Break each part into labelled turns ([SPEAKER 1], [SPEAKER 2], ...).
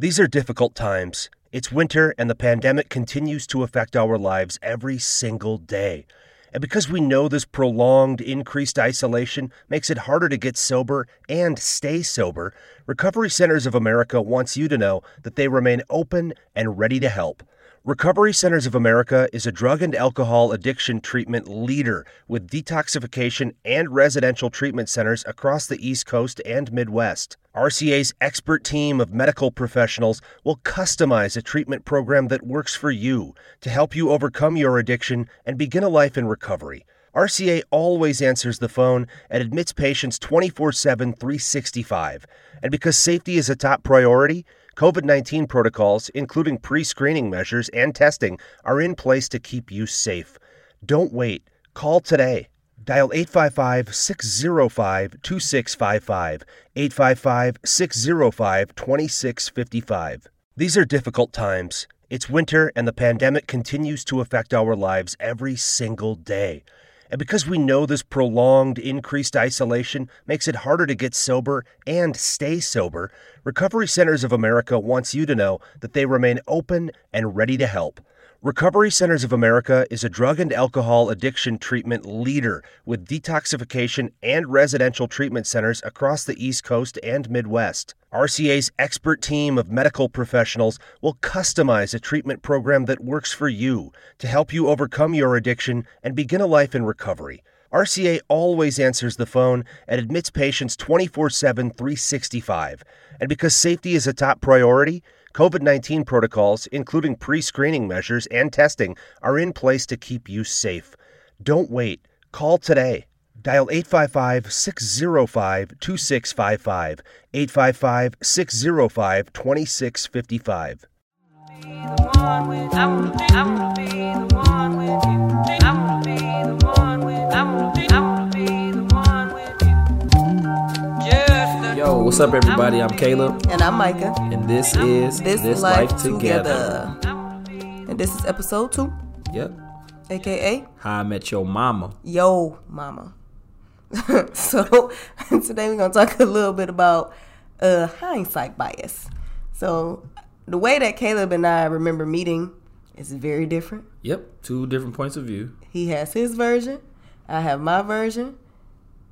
[SPEAKER 1] These are difficult times. It's winter, and the pandemic continues to affect our lives every single day. And because we know this prolonged, increased isolation makes it harder to get sober and stay sober, Recovery Centers of America wants you to know that they remain open and ready to help. Recovery Centers of America is a drug and alcohol addiction treatment leader with detoxification and residential treatment centers across the East Coast and Midwest. RCA's expert team of medical professionals will customize a treatment program that works for you to help you overcome your addiction and begin a life in recovery. RCA always answers the phone and admits patients 24 7, 365. And because safety is a top priority, COVID 19 protocols, including pre screening measures and testing, are in place to keep you safe. Don't wait. Call today. Dial 855 605 2655. 855 605 2655. These are difficult times. It's winter, and the pandemic continues to affect our lives every single day. And because we know this prolonged, increased isolation makes it harder to get sober and stay sober, Recovery Centers of America wants you to know that they remain open and ready to help. Recovery Centers of America is a drug and alcohol addiction treatment leader with detoxification and residential treatment centers across the East Coast and Midwest. RCA's expert team of medical professionals will customize a treatment program that works for you to help you overcome your addiction and begin a life in recovery. RCA always answers the phone and admits patients 24 7, 365. And because safety is a top priority, COVID 19 protocols, including pre screening measures and testing, are in place to keep you safe. Don't wait. Call today. Dial 855 605 2655. 855 605 2655.
[SPEAKER 2] What's up, everybody? I'm Caleb,
[SPEAKER 3] And I'm Micah.
[SPEAKER 2] and this is
[SPEAKER 3] This, Life, together. And this is episode two,
[SPEAKER 2] Yep.
[SPEAKER 3] aka
[SPEAKER 2] How I Met Your Mama.
[SPEAKER 3] Yo Mama. so today we're gonna talk a little bit about uh, hindsight bias. So the way that Caleb and I remember meeting is very different.
[SPEAKER 2] Yep. Two different points of view.
[SPEAKER 3] He has his version, I have my version,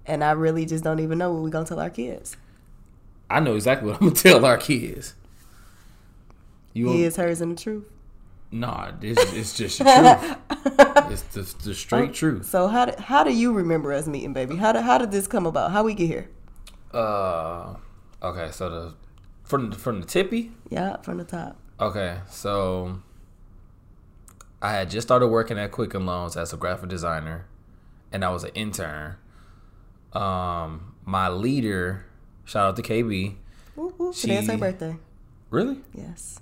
[SPEAKER 3] and I really just don't even know what we're gonna tell our kids.
[SPEAKER 2] I know exactly what I'm gonna tell our kids. You
[SPEAKER 3] His, hers, and the truth.
[SPEAKER 2] Nah, this it's just the truth. It's the, the straight truth.
[SPEAKER 3] So how do, how do you remember us meeting, baby? How did how did this come about? How we get here?
[SPEAKER 2] Uh, okay. So the from from the tippy.
[SPEAKER 3] Yeah, from the top.
[SPEAKER 2] Okay, so I had just started working at Quicken Loans as a graphic designer, and I was an intern. Um, my leader, shout out to KB.
[SPEAKER 3] Woo, woo. Today's her birthday.
[SPEAKER 2] Really?
[SPEAKER 3] Yes.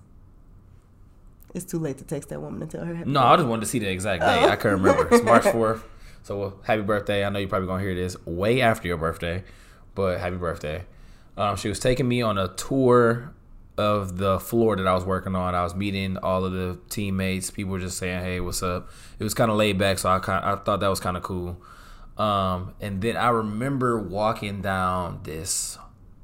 [SPEAKER 3] It's too late to text that woman and tell her happy
[SPEAKER 2] No, I just wanted to see the exact day. I couldn't remember. It's March fourth. So uh, happy birthday! I know you're probably gonna hear this way after your birthday, but happy birthday. Um, she was taking me on a tour of the floor that I was working on. I was meeting all of the teammates. People were just saying, "Hey, what's up?" It was kind of laid back, so I kind I thought that was kind of cool. Um, and then I remember walking down this.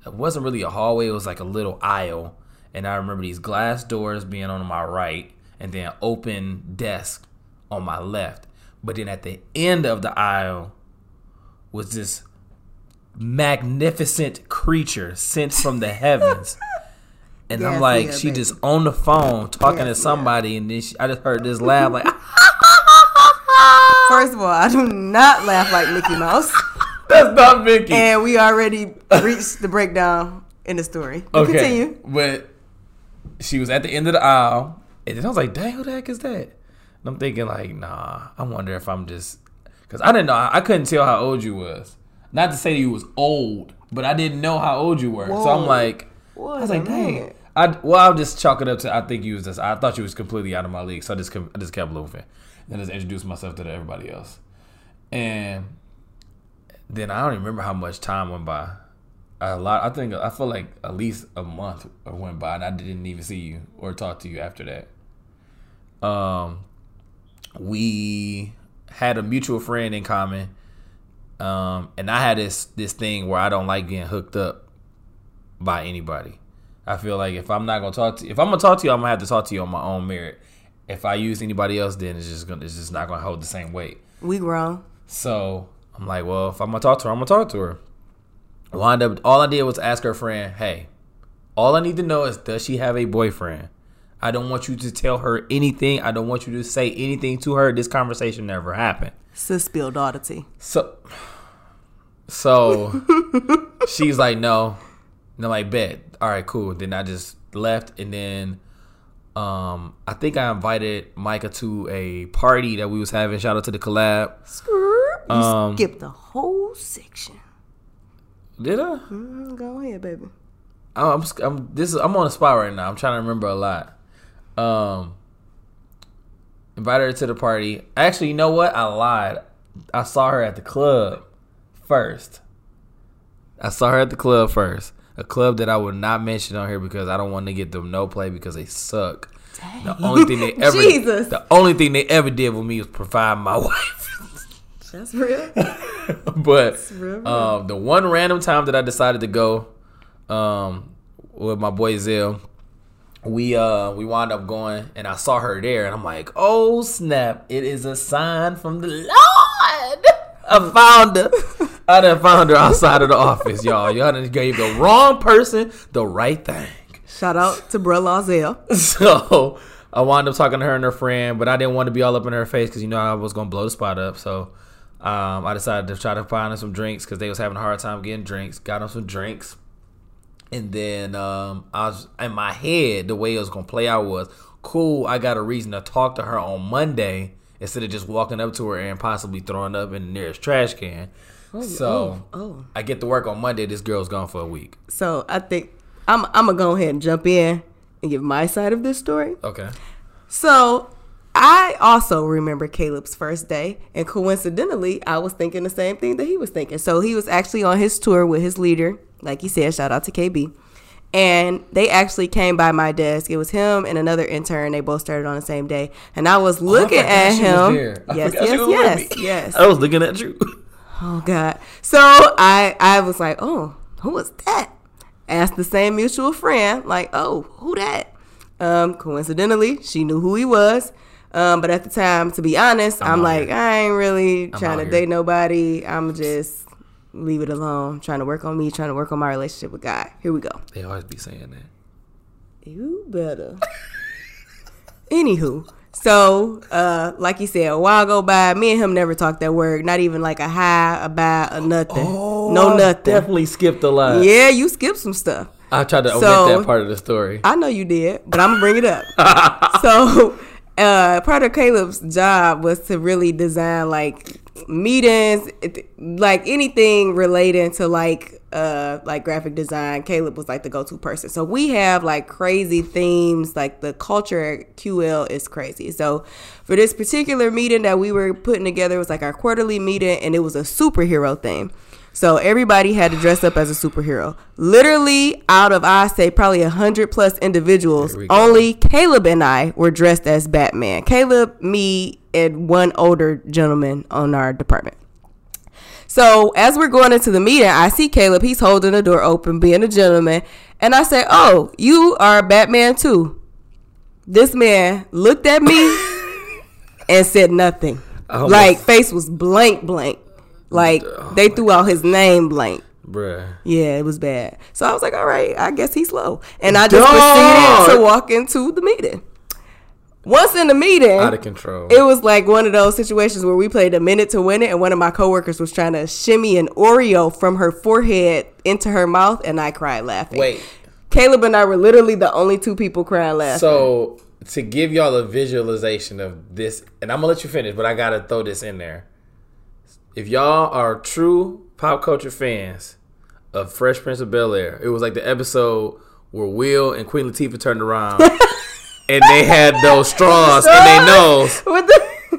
[SPEAKER 2] It wasn't really a hallway; it was like a little aisle. And I remember these glass doors being on my right, and then open desk on my left. But then at the end of the aisle was this magnificent creature sent from the heavens. And I'm like,
[SPEAKER 3] yeah,
[SPEAKER 2] she
[SPEAKER 3] baby.
[SPEAKER 2] just on the phone talking
[SPEAKER 3] Yes,
[SPEAKER 2] to
[SPEAKER 3] yeah.
[SPEAKER 2] somebody, and then she, I just heard this laugh like,
[SPEAKER 3] First of all, I do not laugh like Mickey Mouse.
[SPEAKER 2] "That's not Mickey."
[SPEAKER 3] and we already reached the breakdown in the story. But
[SPEAKER 2] okay,
[SPEAKER 3] Continue.
[SPEAKER 2] but she was at the end of the aisle, and then I was like, "Dang, who the heck is that?" And I'm thinking like, "Nah, I wonder if I'm just," because I didn't know, I couldn't tell how old you was. Not to say you was old, but I didn't know how old you were. So I'm like,
[SPEAKER 3] What
[SPEAKER 2] I was like, "Dang." I well, I'll just chalk it up to I think you was just I thought you was completely out of my league, so I just kept, I just kept moving. Then I just introduced myself to everybody else, and then I don't even remember how much time went by. A lot. I think I feel like at least a month went by, and I didn't even see you or talk to you after that. Um, we had a mutual friend in common, um, and I had this this thing where I don't like getting hooked up by anybody. I feel like if I'm not gonna talk to you, if I'm gonna talk to you, I'm gonna have to talk to you on my own merit. If I use anybody else, then it's just gonna it's just not gonna hold the same weight.
[SPEAKER 3] We grown.
[SPEAKER 2] So I'm like, well, if I'm gonna talk to her, I'm gonna talk to her. Wind up, all I did was ask her friend, hey, all I need to know is does she have a boyfriend? I don't want you to tell her anything. I don't want you to say anything to her. This conversation never happened.
[SPEAKER 3] Sis spilled all the tea.
[SPEAKER 2] So, so she's like, no. And I'm like, bet. All right, cool. Then I just left, and then um, I think I invited Micah to a party that we was having. Shout out to the collab.
[SPEAKER 3] You
[SPEAKER 2] Um,
[SPEAKER 3] skipped the whole section.
[SPEAKER 2] Did I?
[SPEAKER 3] Mm, go ahead, baby.
[SPEAKER 2] I'm, I'm this is I'm on a spot right now. I'm trying to remember a lot. Um, invited her to the party. Actually, you know what? I lied. I saw her at the club first. I saw her at the club first. A club that I would not mention on here because I don't want to get them no play because they suck. The only thing they ever
[SPEAKER 3] Jesus.
[SPEAKER 2] the only thing they ever did with me was provide my wife.
[SPEAKER 3] That's real.
[SPEAKER 2] but
[SPEAKER 3] real, real.
[SPEAKER 2] um, the one random time that I decided to go um, with my boy Zill, we uh we wound up going, and I saw her there, and I'm like, oh snap! It is a sign from the Lord. I found her. I done found her outside of the office, y'all. Y'all done gave the wrong person the right thing.
[SPEAKER 3] Shout out to Bro Lazelle.
[SPEAKER 2] So I wound up talking to her and her friend, but I didn't want to be all up in her face because you know I was gonna blow the spot up. So um, I decided to try to find her some drinks because they was having a hard time getting drinks. Got them some drinks, and then um, I was in my head the way it was gonna play out was cool. I got a reason to talk to her on Monday instead of just walking up to her and possibly throwing up in the nearest trash can. so
[SPEAKER 3] oh, oh.
[SPEAKER 2] I get to work on Monday. This girl's gone for a week.
[SPEAKER 3] So I think I'm I'm gonna go ahead and jump in and give my side of this story.
[SPEAKER 2] Okay.
[SPEAKER 3] So I also remember Caleb's first day, and coincidentally, I was thinking the same thing that he was thinking. So he was actually on his tour with his leader, like he said. Shout out to KB. And they actually came by my desk. It was him and another intern. They both started on the same day, and I was looking
[SPEAKER 2] Oh, forgot
[SPEAKER 3] at him.
[SPEAKER 2] I
[SPEAKER 3] Yes, yes,
[SPEAKER 2] was
[SPEAKER 3] yes, yes.
[SPEAKER 2] I was looking at you.
[SPEAKER 3] Oh God. So I I was like, oh, who was that? Asked the same mutual friend, like, oh, who that? Um, coincidentally, she knew who he was. Um, but at the time, to be honest, I'm,
[SPEAKER 2] out
[SPEAKER 3] like,
[SPEAKER 2] here.
[SPEAKER 3] I ain't really trying to
[SPEAKER 2] here.
[SPEAKER 3] date nobody. I'm just leave it alone. Trying to work on me, trying to work on my relationship with God. Here we go.
[SPEAKER 2] They always be saying that.
[SPEAKER 3] You better. Anywho, so uh, like you said, a while go by. Me and him never talked that word. Not even like a hi, a bye, or nothing. no
[SPEAKER 2] I
[SPEAKER 3] nothing.
[SPEAKER 2] Definitely skipped a lot.
[SPEAKER 3] Yeah, you skipped some stuff.
[SPEAKER 2] I tried to omit that part of the story.
[SPEAKER 3] I know you did, but I'm gonna bring it up. so, uh, part of Caleb's job was to really design like meetings, like anything relating to like uh like graphic design. Caleb was like the go-to person. So we have like crazy themes, like the culture QL is crazy. So for this particular meeting that we were putting together, it was like our quarterly meeting, and it was a superhero theme. So everybody had to dress up as a superhero. Literally, out of I say probably a hundred plus individuals,
[SPEAKER 2] Here we go.
[SPEAKER 3] only Caleb and I were dressed as Batman. Caleb, me, and one older gentleman on our department. So as we're going into the meeting, I see Caleb. He's holding the door open, being a gentleman, and I say, "Oh, you are Batman too." This man looked at me and said nothing.
[SPEAKER 2] almost-
[SPEAKER 3] like face was blank, blank. Like oh they threw out his name blank.
[SPEAKER 2] Bruh.
[SPEAKER 3] Yeah, it was bad. So I was like, all right, I guess he's slow. And I just
[SPEAKER 2] Dog.
[SPEAKER 3] proceeded to walk into the meeting. Once in the meeting,
[SPEAKER 2] Out of control.
[SPEAKER 3] it was like one of those situations where we played a minute to win it, and one of my coworkers was trying to shimmy an Oreo from her forehead into her mouth, and I cried laughing.
[SPEAKER 2] Wait.
[SPEAKER 3] Caleb and I were literally the only two people crying laughing.
[SPEAKER 2] So to give y'all a visualization of this, and I'm gonna let you finish, but I gotta throw this in there. If y'all are true pop culture fans of Fresh Prince of Bel Air, it was like the episode where Will and Queen Latifah turned around and they had those straws in their nose,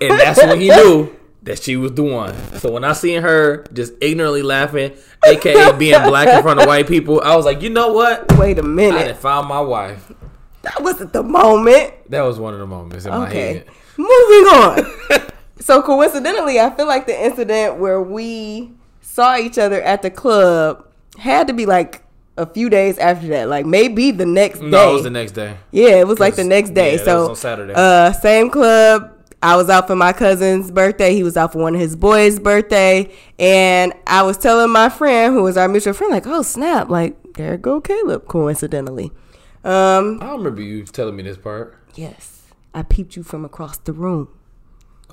[SPEAKER 2] and that's when he knew that she was the one. So when I seen her just ignorantly laughing, aka being black in front of white people, I was like, you know what?
[SPEAKER 3] Wait a minute.
[SPEAKER 2] found my wife.
[SPEAKER 3] That wasn't the moment.
[SPEAKER 2] That was one of the moments in my
[SPEAKER 3] Okay.
[SPEAKER 2] head.
[SPEAKER 3] Moving on. so coincidentally, I feel like the incident where we saw each other at the club had to be like a few days after that, like maybe the next day.
[SPEAKER 2] No, it was the next day.
[SPEAKER 3] Yeah, it was like the next day.
[SPEAKER 2] yeah,
[SPEAKER 3] so
[SPEAKER 2] on Saturday.
[SPEAKER 3] Uh, same club. I was out for my cousin's birthday. He was out for one of his boys' birthday, and I was telling my friend, who was our mutual friend, like, "Oh snap! Like there go Caleb." Coincidentally, um,
[SPEAKER 2] I remember you telling me this part.
[SPEAKER 3] yes, I peeped you from across the room.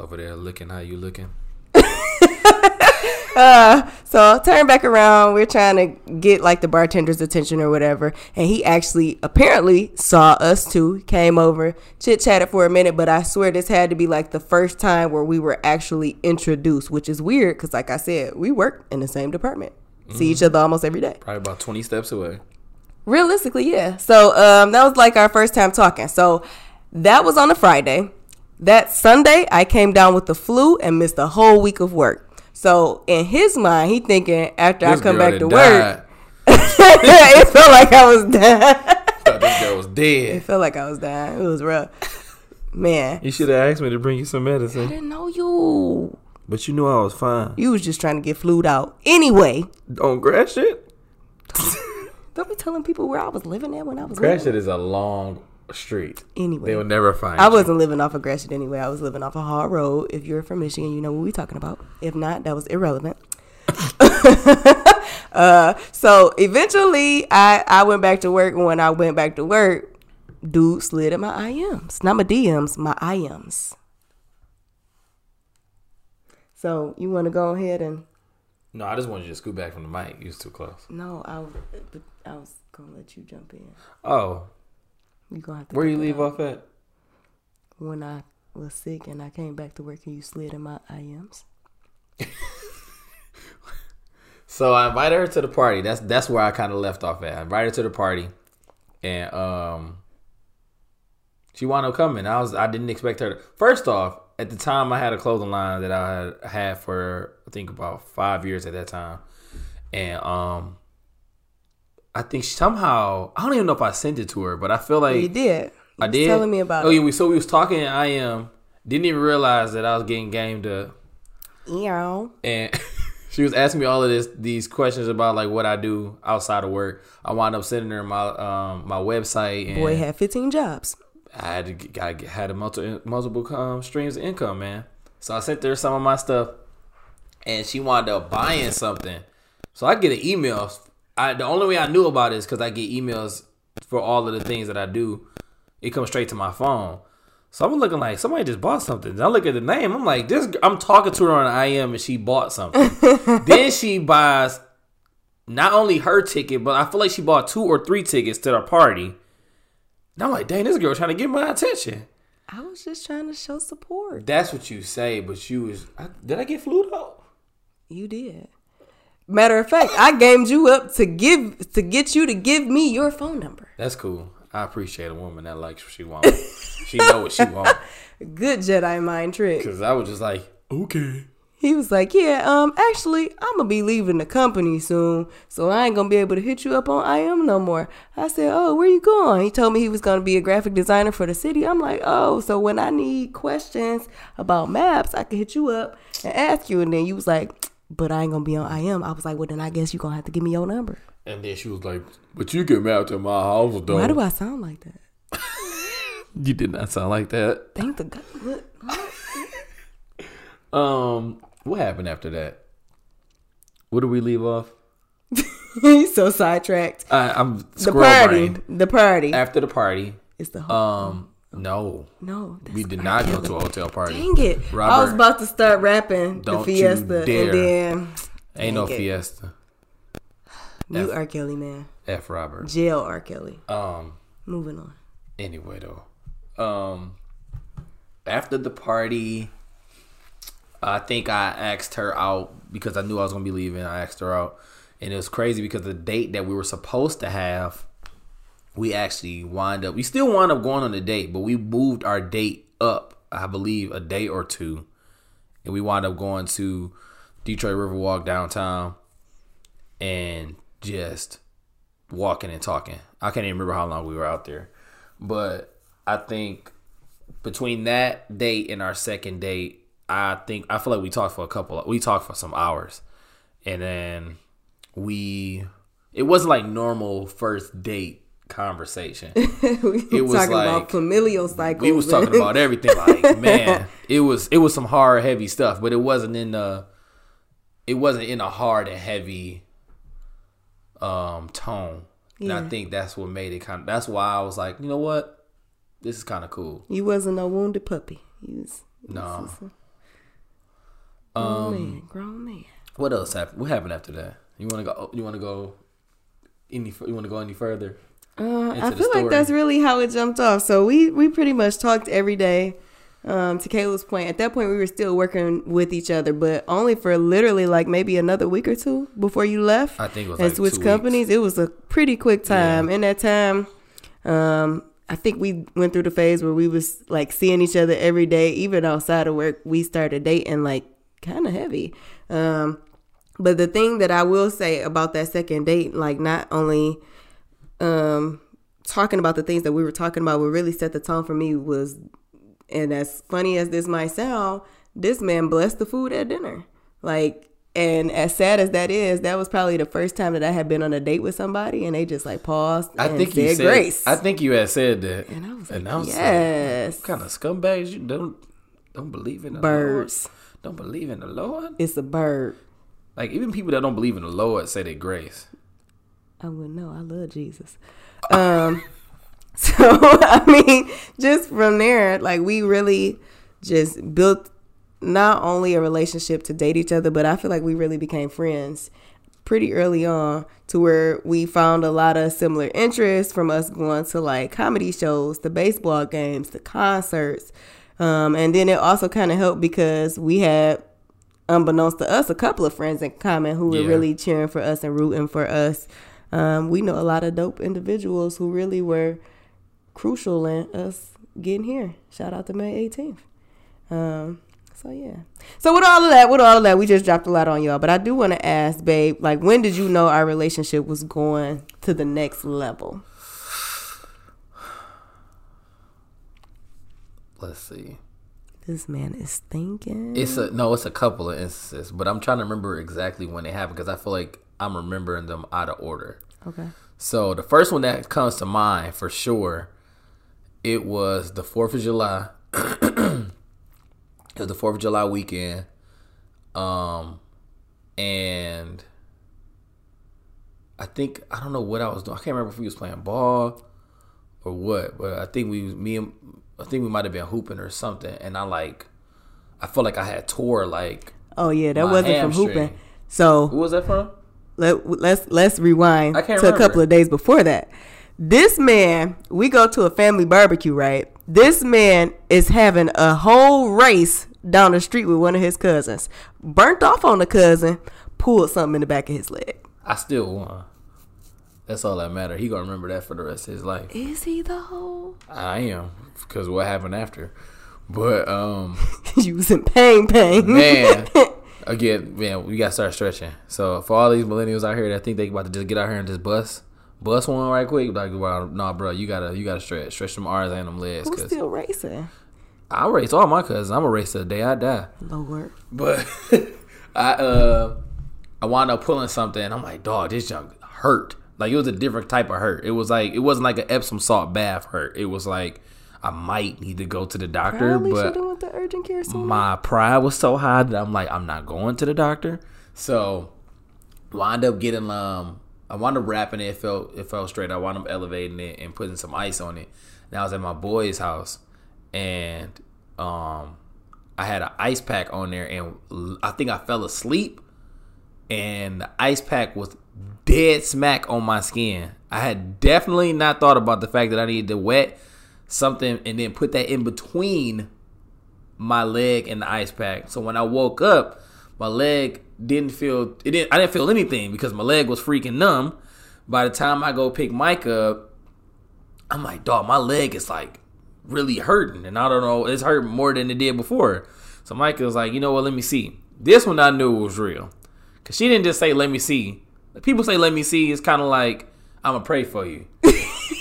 [SPEAKER 2] Over there looking how you looking.
[SPEAKER 3] So turn back around. We're trying to get like the bartender's attention or whatever. And he actually apparently saw us too. Came over, chit chatted for a minute. But I swear this had to be like the first time where we were actually introduced, which is weird because, like I said, we work in the same department, see each other almost every day.
[SPEAKER 2] Probably about twenty steps away.
[SPEAKER 3] Realistically, yeah. So um, that was like our first time talking. So that was on a Friday. That Sunday, I came down with the flu and missed a whole week of work. So in his mind, he thinking after
[SPEAKER 2] This
[SPEAKER 3] I come back to
[SPEAKER 2] done
[SPEAKER 3] work, it felt like I was dying.
[SPEAKER 2] Thought this girl was dead.
[SPEAKER 3] it felt like I was dying. It was rough. Man,
[SPEAKER 2] You should have asked me to bring you some medicine.
[SPEAKER 3] I didn't know you.
[SPEAKER 2] But you knew I was fine.
[SPEAKER 3] You was just trying to get flued out. Anyway,
[SPEAKER 2] Don't Gratiot?
[SPEAKER 3] don't be telling people where I was living at when I was
[SPEAKER 2] Grass
[SPEAKER 3] living.
[SPEAKER 2] shit is a long street.
[SPEAKER 3] Anyway.
[SPEAKER 2] They will never find
[SPEAKER 3] I
[SPEAKER 2] you.
[SPEAKER 3] wasn't living off of Gresham anyway. I was living off a hard road. If you're from Michigan, you know what we're talking about. If not, that was irrelevant. uh, so eventually, I I went back to work. And when I went back to work, dude slid at my IMs, not my DMs, my IMs. So you want to go ahead and
[SPEAKER 2] No, I just wanted you to scoot back from the mic. You was too close.
[SPEAKER 3] no, I I was gonna let you jump in.
[SPEAKER 2] Oh,
[SPEAKER 3] You gonna have to
[SPEAKER 2] where you leave off at?
[SPEAKER 3] when I was sick and I came back to work and you slid in my IMs.
[SPEAKER 2] So I invited her to the party. That's that's where I kind of left off at. I invited her to the party, and um, she wound up coming. I was I didn't expect her. To, first off, at the time I had a clothing line that I had had for I think about five years at that time, and um, I think somehow I don't even know if I sent it to her, but I feel like
[SPEAKER 3] you did. You
[SPEAKER 2] I
[SPEAKER 3] was
[SPEAKER 2] did.
[SPEAKER 3] telling me about
[SPEAKER 2] Oh yeah, we so we was talking. And I am didn't even realize that I was getting gamed up.
[SPEAKER 3] Yeah.
[SPEAKER 2] and she was asking me all of this these questions about like what I do outside of work. I wound up sending her my um my website and
[SPEAKER 3] Boy had 15 jobs.
[SPEAKER 2] I had to I had a multiple multiple um, streams of income, man. So I sent her some of my stuff, and she wound up buying something. So I get an email. I the only way I knew about it is because I get emails for all of the things that I do. It comes straight to my phone. So I'm looking like somebody just bought something. And I look at the name. I'm like, this. I'm talking to her on IM, and she bought something. then she buys not only her ticket, but I feel like she bought two or three tickets to the party. And I'm like, dang, this girl trying to get my attention.
[SPEAKER 3] I was just trying to show support.
[SPEAKER 2] That's what you say, but you was I, did I get flued out?
[SPEAKER 3] You did. Matter of fact, I gamed you up to give to get you to give me your phone number.
[SPEAKER 2] That's cool. I appreciate a woman that likes what she wants. she know what she wants.
[SPEAKER 3] Good Jedi mind trick.
[SPEAKER 2] Cause I was just like, okay.
[SPEAKER 3] He was like, "Yeah, um, actually, I'm gonna be leaving the company soon, so I ain't gonna be able to hit you up on IM no more." I said, "Oh, where you going?" He told me he was gonna be a graphic designer for the city. I'm like, "Oh, so when I need questions about maps, I can hit you up and ask you." And then you was like, "But I ain't gonna be on IM." I was like, "Well, then I guess you're gonna have to give me your number."
[SPEAKER 2] And then she was like, but you can out to my house though.
[SPEAKER 3] Why do I sound like that?
[SPEAKER 2] You did not sound like that.
[SPEAKER 3] Thank the God. Look,
[SPEAKER 2] Um, what happened after that? What do we leave off?
[SPEAKER 3] He's so sidetracked.
[SPEAKER 2] I, I'm
[SPEAKER 3] The party,
[SPEAKER 2] brained.
[SPEAKER 3] the party.
[SPEAKER 2] After the party,
[SPEAKER 3] It's the whole.
[SPEAKER 2] um, no,
[SPEAKER 3] no,
[SPEAKER 2] we did not go to a hotel party.
[SPEAKER 3] Dang it! Robert, I was about to start rapping the
[SPEAKER 2] you
[SPEAKER 3] Fiesta, and then
[SPEAKER 2] Ain't no
[SPEAKER 3] it.
[SPEAKER 2] fiesta.
[SPEAKER 3] new
[SPEAKER 2] F-
[SPEAKER 3] R. Kelly man,
[SPEAKER 2] F. Robert.
[SPEAKER 3] jail R. Kelly.
[SPEAKER 2] Um.
[SPEAKER 3] Moving on.
[SPEAKER 2] Anyway, though, um, after the party, I think I asked her out because I knew I was gonna be leaving. I asked her out, and it was crazy because the date that we were supposed to have, we actually wind up. We still wind up going on the date, but we moved our date up. I believe a day or two, and we wind up going to Detroit Riverwalk downtown, and just walking and talking. I can't even remember how long we were out there, but I think between that date and our second date, I think I feel like we talked for a couple. We talked for some hours, and then we it wasn't like normal first date conversation.
[SPEAKER 3] we
[SPEAKER 2] It was
[SPEAKER 3] talking
[SPEAKER 2] like-
[SPEAKER 3] about familial cycles.
[SPEAKER 2] we was talking about everything. Like, man, it was it was some hard, heavy stuff, but it wasn't in the it wasn't in a hard and heavy um tone. And I think that's what made it kind of. That's why I was like, you know what, this is kind of cool.
[SPEAKER 3] You wasn't a wounded puppy. You was
[SPEAKER 2] No.
[SPEAKER 3] grown
[SPEAKER 2] Um,
[SPEAKER 3] man, grown man.
[SPEAKER 2] what else happened? What happened after that? You want to go? You want to go? Any? You want to go any further?
[SPEAKER 3] Uh, I feel like that's really how it jumped off. So we we pretty much talked every day. Um, to Caleb's point, at that point we were still working with each other, but only for literally like maybe another week or two before you left.
[SPEAKER 2] I think it was
[SPEAKER 3] and
[SPEAKER 2] like
[SPEAKER 3] switched companies.
[SPEAKER 2] weeks.
[SPEAKER 3] It was a pretty quick time. In that time, um, I think we went through the phase where we was like seeing each other every day, even outside of work. We started dating like kind of heavy. Um, but the thing that I will say about that second date, like not only um talking about the things that we were talking about, what really set the tone for me was, and as funny as this might sound, this man blessed the food at dinner. Like, and as sad as that is, that was probably the first time that I had been on a date with somebody, and they just like paused
[SPEAKER 2] I
[SPEAKER 3] and
[SPEAKER 2] think you said.
[SPEAKER 3] grace.
[SPEAKER 2] I think you had said that.
[SPEAKER 3] and I was
[SPEAKER 2] And
[SPEAKER 3] like,
[SPEAKER 2] I was like,
[SPEAKER 3] yes,
[SPEAKER 2] what kind of scumbags you don't don't believe in the
[SPEAKER 3] birds.
[SPEAKER 2] Lord? Don't believe in the Lord?
[SPEAKER 3] It's a bird.
[SPEAKER 2] Like even people that don't believe in the Lord say they grace.
[SPEAKER 3] I wouldn't know. I love Jesus. Um, so I mean, just from there, like we really just built not only a relationship to date each other, but I feel like we really became friends pretty early on to where we found a lot of similar interests from us going to like comedy shows, the baseball games, the concerts. Um, and then it also kind of helped because we had unbeknownst to us, a couple of friends in common who were
[SPEAKER 2] Yeah.
[SPEAKER 3] really cheering for us and rooting for us. Um, we know a lot of dope individuals who really were crucial in us getting here. Shout out to May 18th. Um, so yeah. So with all of that, with all of that, we just dropped a lot on y'all. But I do want to ask, babe, like when did you know our relationship was going to the next level?
[SPEAKER 2] Let's see.
[SPEAKER 3] This man is thinking.
[SPEAKER 2] It's a no. It's a couple of instances, but I'm trying to remember exactly when they happened because I feel like I'm remembering them out of order.
[SPEAKER 3] okay.
[SPEAKER 2] So the first one that comes to mind for sure, it was the Fourth of July. it was the Fourth of July weekend, um, and I think I don't know what I was doing. I can't remember if we was playing ball or what, but I think we me and I think we might have been hooping or something, and I like I felt like I had tore like
[SPEAKER 3] Oh yeah, that wasn't from hooping. So
[SPEAKER 2] who was that from?
[SPEAKER 3] Let let's let's rewind to
[SPEAKER 2] can't
[SPEAKER 3] a couple of days before that. This man, we go to a family barbecue, right? This man is having a whole race down the street with one of his cousins. Burnt off on the cousin, pulled something in the back of his leg.
[SPEAKER 2] I still won. That's all that matter. He gonna remember that for the rest of his life.
[SPEAKER 3] Is he though?
[SPEAKER 2] I am because what happened after. But um,
[SPEAKER 3] you was in pain, pain.
[SPEAKER 2] man, again, man, we gotta start stretching. So for all these millennials out here that think they about to just get out here and just bust, bust one right quick, like, well, nah, bro, you gotta, you gotta stretch, stretch them arms and them legs.
[SPEAKER 3] Who's still racing?
[SPEAKER 2] I race all my cousins. I'm a race to the day I die.
[SPEAKER 3] Lord.
[SPEAKER 2] But I uh I wound up pulling something and I'm like, dog, this junk hurt. Like it was a different type of hurt. It was like it wasn't like an Epsom salt bath hurt. It was like I might need to go to the doctor,
[SPEAKER 3] Probably should
[SPEAKER 2] but
[SPEAKER 3] have went to urgent care soon.
[SPEAKER 2] my pride was so high that I'm like, I'm not going to the doctor. So I wound up getting um I wound up wrapping it, it felt it felt straight. I wound up elevating it and putting some ice on it. And I was at my boy's house and um I had an ice pack on there and I think I fell asleep and the ice pack was dead smack on my skin. I had definitely not thought about the fact that I needed to wet something and then put that in between my leg and the ice pack. So when I woke up, my leg didn't feel it didn't I didn't feel anything because my leg was freaking numb. By the time I go pick Mike up, I'm like, dog, my leg is like really hurting. And I don't know, it's hurting more than it did before. So Mike was like, you know what, let me see. This one I knew was real. Cause she didn't just say, let me see. People say let me see, it's kinda like, I'ma pray for you.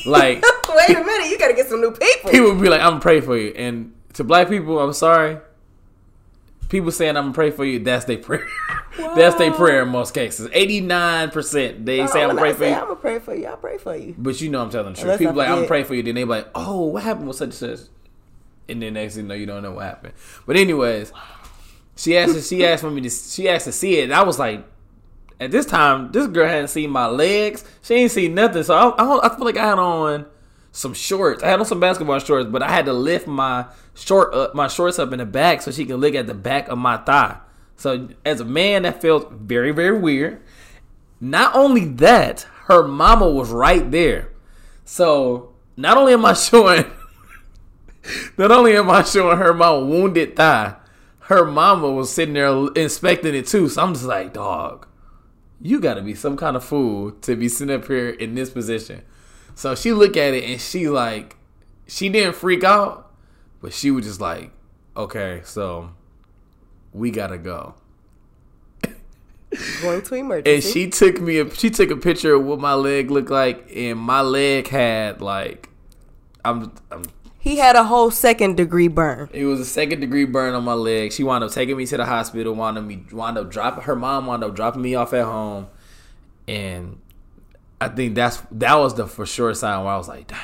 [SPEAKER 2] Like
[SPEAKER 3] Wait a minute, you gotta get some new people.
[SPEAKER 2] people would be like, I'm gonna pray for you. And to black people, I'm sorry. people saying I'm gonna pray for you, that's their prayer. that's their prayer in most cases. Eighty nine percent they say I'm gonna pray for you.
[SPEAKER 3] I'm gonna pray for you. I pray for you.
[SPEAKER 2] But you know I'm telling the truth.
[SPEAKER 3] Unless
[SPEAKER 2] People like I'm gonna pray for you, then they be like, oh, what happened with such and such, and then next thing you know you don't know what happened. But anyways, she asked she asked for me to she asked to see it. And I was like, at this time, this girl hadn't seen my legs. She ain't seen nothing. So I, I, I feel like I had on some shorts. I had on some basketball shorts, but I had to lift my short up my shorts up in the back so she can look at the back of my thigh. So as a man, that felt very very weird. Not only that, her mama was right there. So not only am I showing, not only am I showing her my wounded thigh, her mama was sitting there inspecting it too. So I'm just like, dog, you got to be some kind of fool to be sitting up here in this position. So she looked at it and she like, she didn't freak out, but she was just like, okay, so we gotta go.
[SPEAKER 3] Going to emergency.
[SPEAKER 2] And she took me a she took a picture of what my leg looked like, and my leg had like I'm, I'm
[SPEAKER 3] he had a whole second degree burn.
[SPEAKER 2] it was a second degree burn on my leg. She wound up taking me to the hospital. Wound up me wound up dropping her mom wound up dropping me off at home, and I think that's that was the for sure sign where I was like, dang,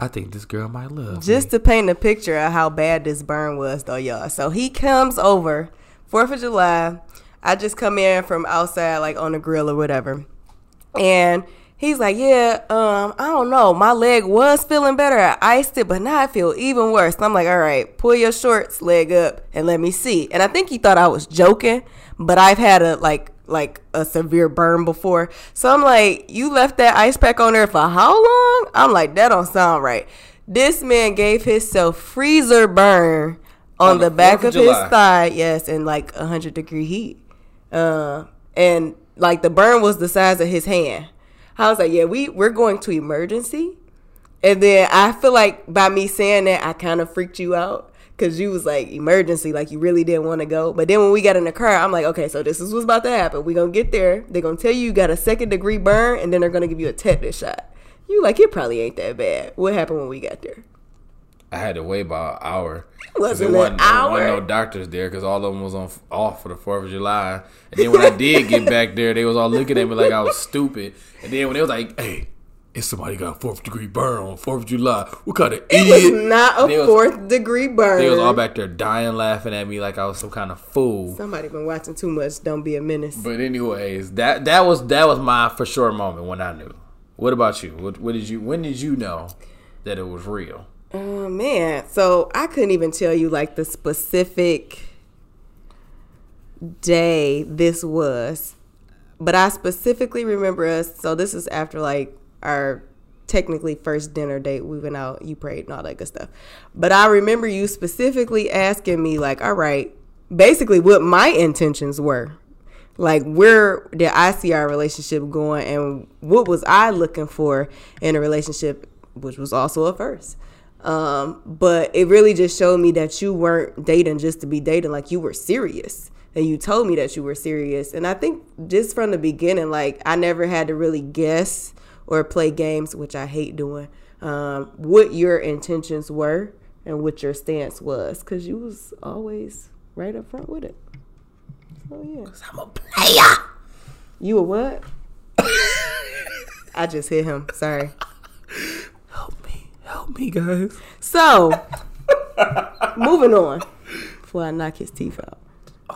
[SPEAKER 2] I think this girl might love
[SPEAKER 3] Just
[SPEAKER 2] me.
[SPEAKER 3] to paint a picture of how bad this burn was, though, y'all. So he comes over, Fourth of July. I just come in from outside, like on the grill or whatever, and he's like, "Yeah, um, I don't know. My leg was feeling better. I iced it, but now I feel even worse." And I'm like, "All right, pull your shorts leg up and let me see." And I think he thought I was joking, but I've had a like like a severe burn before. So I'm like, you left that ice pack on there for how long? I'm like, that don't sound right. This man gave himself freezer burn on,
[SPEAKER 2] On
[SPEAKER 3] the,
[SPEAKER 2] the
[SPEAKER 3] back of
[SPEAKER 2] of
[SPEAKER 3] his thigh, yes, in like 100 degree heat. Uh, and like the burn was the size of his hand. I was like, yeah, we, we're going to emergency. And then I feel like by me saying that, I kind of freaked you out because you was like emergency, like you really didn't want to go. But then when we got in the car, I'm like, okay, so this is what's about to happen. We're gonna get there. They're gonna tell you you got a second degree burn, and then they're gonna give you a tetanus shot. You like it probably ain't that bad. What happened when we got there?
[SPEAKER 2] I had to wait about an hour. 'Cause
[SPEAKER 3] Wasn't
[SPEAKER 2] there
[SPEAKER 3] an
[SPEAKER 2] wasn't, there
[SPEAKER 3] hour?
[SPEAKER 2] wasn't no doctors there because all of them was on off for the Fourth of July. And then when I did get back there, they was all looking at me like I was stupid. And then when they was like, "Hey, if somebody got a fourth degree burn on Fourth of July, what kind of
[SPEAKER 3] It was not a
[SPEAKER 2] was-
[SPEAKER 3] fourth degree burn.
[SPEAKER 2] They was all back there dying, laughing at me like I was some kind of fool.
[SPEAKER 3] Somebody been watching too much. Don't be a menace.
[SPEAKER 2] But anyways, that that was that was my for sure moment when I knew. What about you? What, what did you? When did you know that it was real?
[SPEAKER 3] Oh man, so I couldn't even tell you like the specific day this was, but I specifically remember us. So this is after like our technically first dinner date. We went out, you prayed, and all that good stuff. But I remember you specifically asking me like, "All right, basically what my intentions were." Like where did I see our relationship going, and what was I looking for in a relationship, which was also a first. Um, but it really just showed me that you weren't dating just to be dating, like you were serious. And you told me that you were serious. And I think just from the beginning, like I never had to really guess or play games, which I hate doing, um, what your intentions were and what your stance was. Cause you was always right up front with it. So yeah.
[SPEAKER 2] I'm a player.
[SPEAKER 3] You a what? I just hit him. Sorry.
[SPEAKER 2] Help me, help guys.
[SPEAKER 3] So, moving on before I knock his teeth out.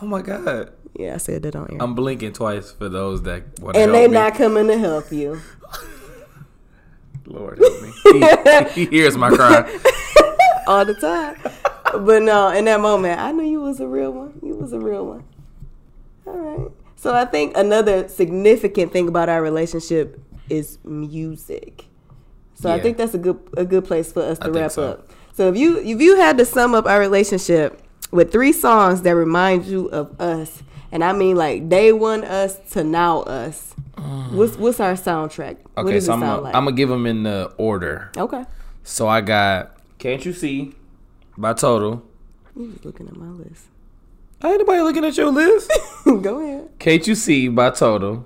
[SPEAKER 2] Oh my god.
[SPEAKER 3] Yeah, I said that on air.
[SPEAKER 2] I'm blinking twice for those that want to
[SPEAKER 3] and they
[SPEAKER 2] me.
[SPEAKER 3] not coming to help you.
[SPEAKER 2] Lord help me. He, he hears my cry.
[SPEAKER 3] all the time. But no, in that moment, I knew you was a real one. You was a real one. All right. So I think another significant thing about our relationship is music. So I think that's a good a good place for us to
[SPEAKER 2] think
[SPEAKER 3] wrap
[SPEAKER 2] so.
[SPEAKER 3] up. So if you if you had to sum up our relationship with three songs that remind you of us, and I mean like day one us to now us, what's what's our soundtrack? what
[SPEAKER 2] Okay,
[SPEAKER 3] does
[SPEAKER 2] so
[SPEAKER 3] it
[SPEAKER 2] I'm gonna
[SPEAKER 3] like?
[SPEAKER 2] I'm gonna give them in the order.
[SPEAKER 3] okay.
[SPEAKER 2] So I got "Can't You See" by Total.
[SPEAKER 3] You just looking at my list.
[SPEAKER 2] Ain't nobody looking at your list.
[SPEAKER 3] Go ahead.
[SPEAKER 2] Can't You See by Total.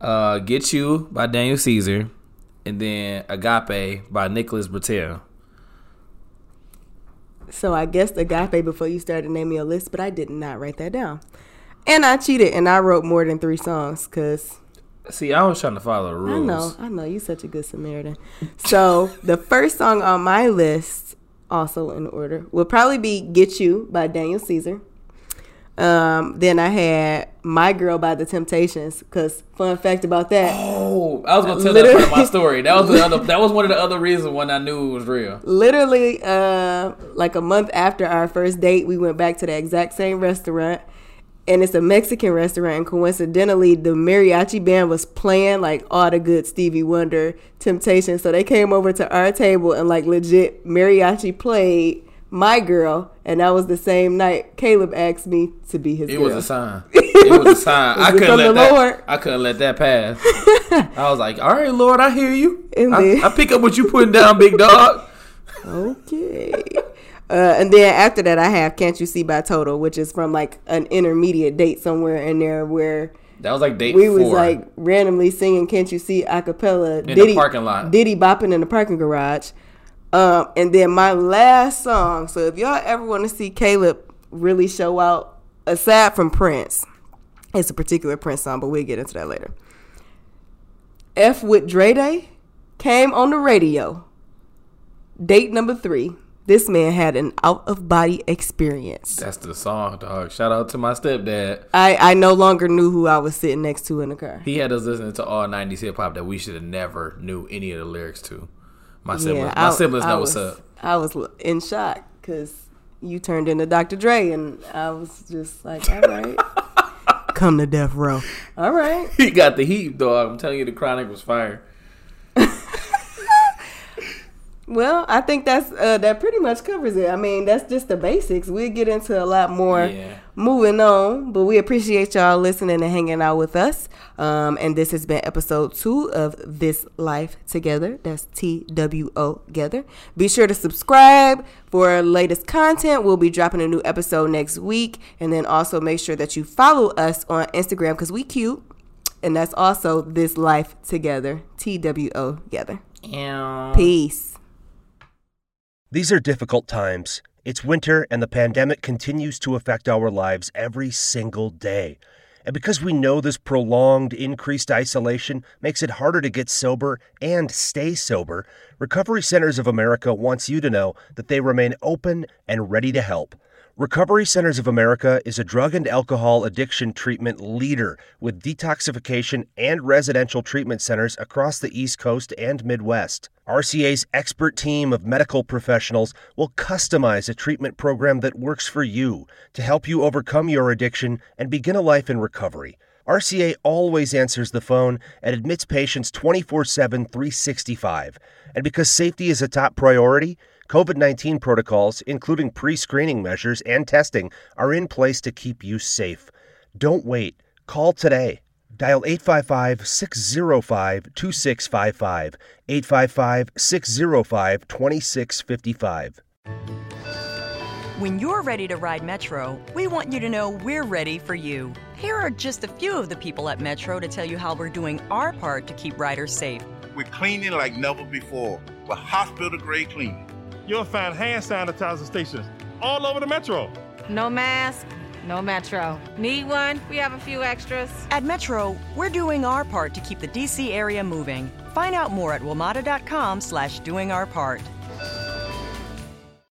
[SPEAKER 2] Uh, Get You by Daniel Caesar, and then Agape by Nicholas Britell.
[SPEAKER 3] So I guessed agape before you started naming a list, but I did not write that down. And I cheated and I wrote more than three songs because
[SPEAKER 2] See, I was trying to follow the
[SPEAKER 3] I
[SPEAKER 2] rules.
[SPEAKER 3] know, I know, you're such a good Samaritan. So the first song on my list, also in order, will probably be "Get You" by Daniel Caesar. Um, then I had "My Girl" by The Temptations. Cause fun fact about that,
[SPEAKER 2] Oh, I was gonna tell that part of my story. That was the other. That was one of the other reasons when I knew it was real.
[SPEAKER 3] literally, uh, like a month after our first date, we went back to the exact same restaurant. And it's a Mexican restaurant, and coincidentally, the mariachi band was playing like all the good Stevie Wonder Temptations. So they came over to our table and like legit mariachi played "My Girl," and that was the same night Caleb asked me to be his girl.
[SPEAKER 2] It
[SPEAKER 3] girl.
[SPEAKER 2] was a sign. It was a sign. I
[SPEAKER 3] Was it
[SPEAKER 2] couldn't let that.
[SPEAKER 3] Lord?
[SPEAKER 2] I couldn't let that pass. I was like, "All right, Lord, I hear you.
[SPEAKER 3] And
[SPEAKER 2] I, I pick up what you putting down, big dog."
[SPEAKER 3] Okay. Uh, and then after that, I have "Can't You See" by Total, which is from like an intermediate date somewhere in there where
[SPEAKER 2] That was like date
[SPEAKER 3] we
[SPEAKER 2] four.
[SPEAKER 3] was like randomly singing "Can't You See" a cappella,
[SPEAKER 2] In the parking lot.
[SPEAKER 3] Diddy bopping in the parking garage. Um, and then my last song. So if y'all ever want to see Caleb really show out, aside from Prince, it's a particular Prince song, but we'll get into that later. F with Dre Day came on the radio. Date number three. This man had an out of body experience.
[SPEAKER 2] That's the song, dog. Shout out to my stepdad.
[SPEAKER 3] I, I no longer knew who I was sitting next to in the car.
[SPEAKER 2] He had us listening to all '90s hip hop that we should have never knew any of the lyrics to. My siblings, my
[SPEAKER 3] I-
[SPEAKER 2] siblings
[SPEAKER 3] I
[SPEAKER 2] know
[SPEAKER 3] was,
[SPEAKER 2] what's up.
[SPEAKER 3] I was in shock because you turned into Dr. Dre, and I was just like, all right, come to death row. All right.
[SPEAKER 2] He got the heat, dog. I'm telling you, the chronic was fire.
[SPEAKER 3] Well, I think that's uh, that pretty much covers it. I mean, that's just the basics. We'll get into a lot more
[SPEAKER 2] Yeah.
[SPEAKER 3] moving on, but we appreciate y'all listening and hanging out with us. Um, and this has been episode two of This Life Together. That's T W O Together. Be sure to subscribe for our latest content. We'll be dropping a new episode next week, and then also make sure that you follow us on Instagram because we cute. And that's also This Life Together. T W O Together. Peace.
[SPEAKER 1] These are difficult times. It's winter, and the pandemic continues to affect our lives every single day. And because we know this prolonged, increased isolation makes it harder to get sober and stay sober, Recovery Centers of America wants you to know that they remain open and ready to help. Recovery Centers of America is a drug and alcohol addiction treatment leader with detoxification and residential treatment centers across the East Coast and Midwest. RCA's expert team of medical professionals will customize a treatment program that works for you to help you overcome your addiction and begin a life in recovery. RCA always answers the phone and admits patients 24 7, 365. And because safety is a top priority, COVID 19 protocols, including pre screening measures and testing, are in place to keep you safe. Don't wait. Call today. Dial 855 605 2655. 855 605 2655.
[SPEAKER 4] When you're ready to ride Metro, we want you to know we're ready for you. Here are just a few of the people at Metro to tell you how we're doing our part to keep riders safe.
[SPEAKER 5] We're cleaning like never before with hospital grade cleaning.
[SPEAKER 6] You'll find hand sanitizer stations all over the metro.
[SPEAKER 7] No mask, no metro. Need one? We have a few extras.
[SPEAKER 4] At Metro, we're doing our part to keep the DC area moving. Find out more at WMATA.com slash doing our part.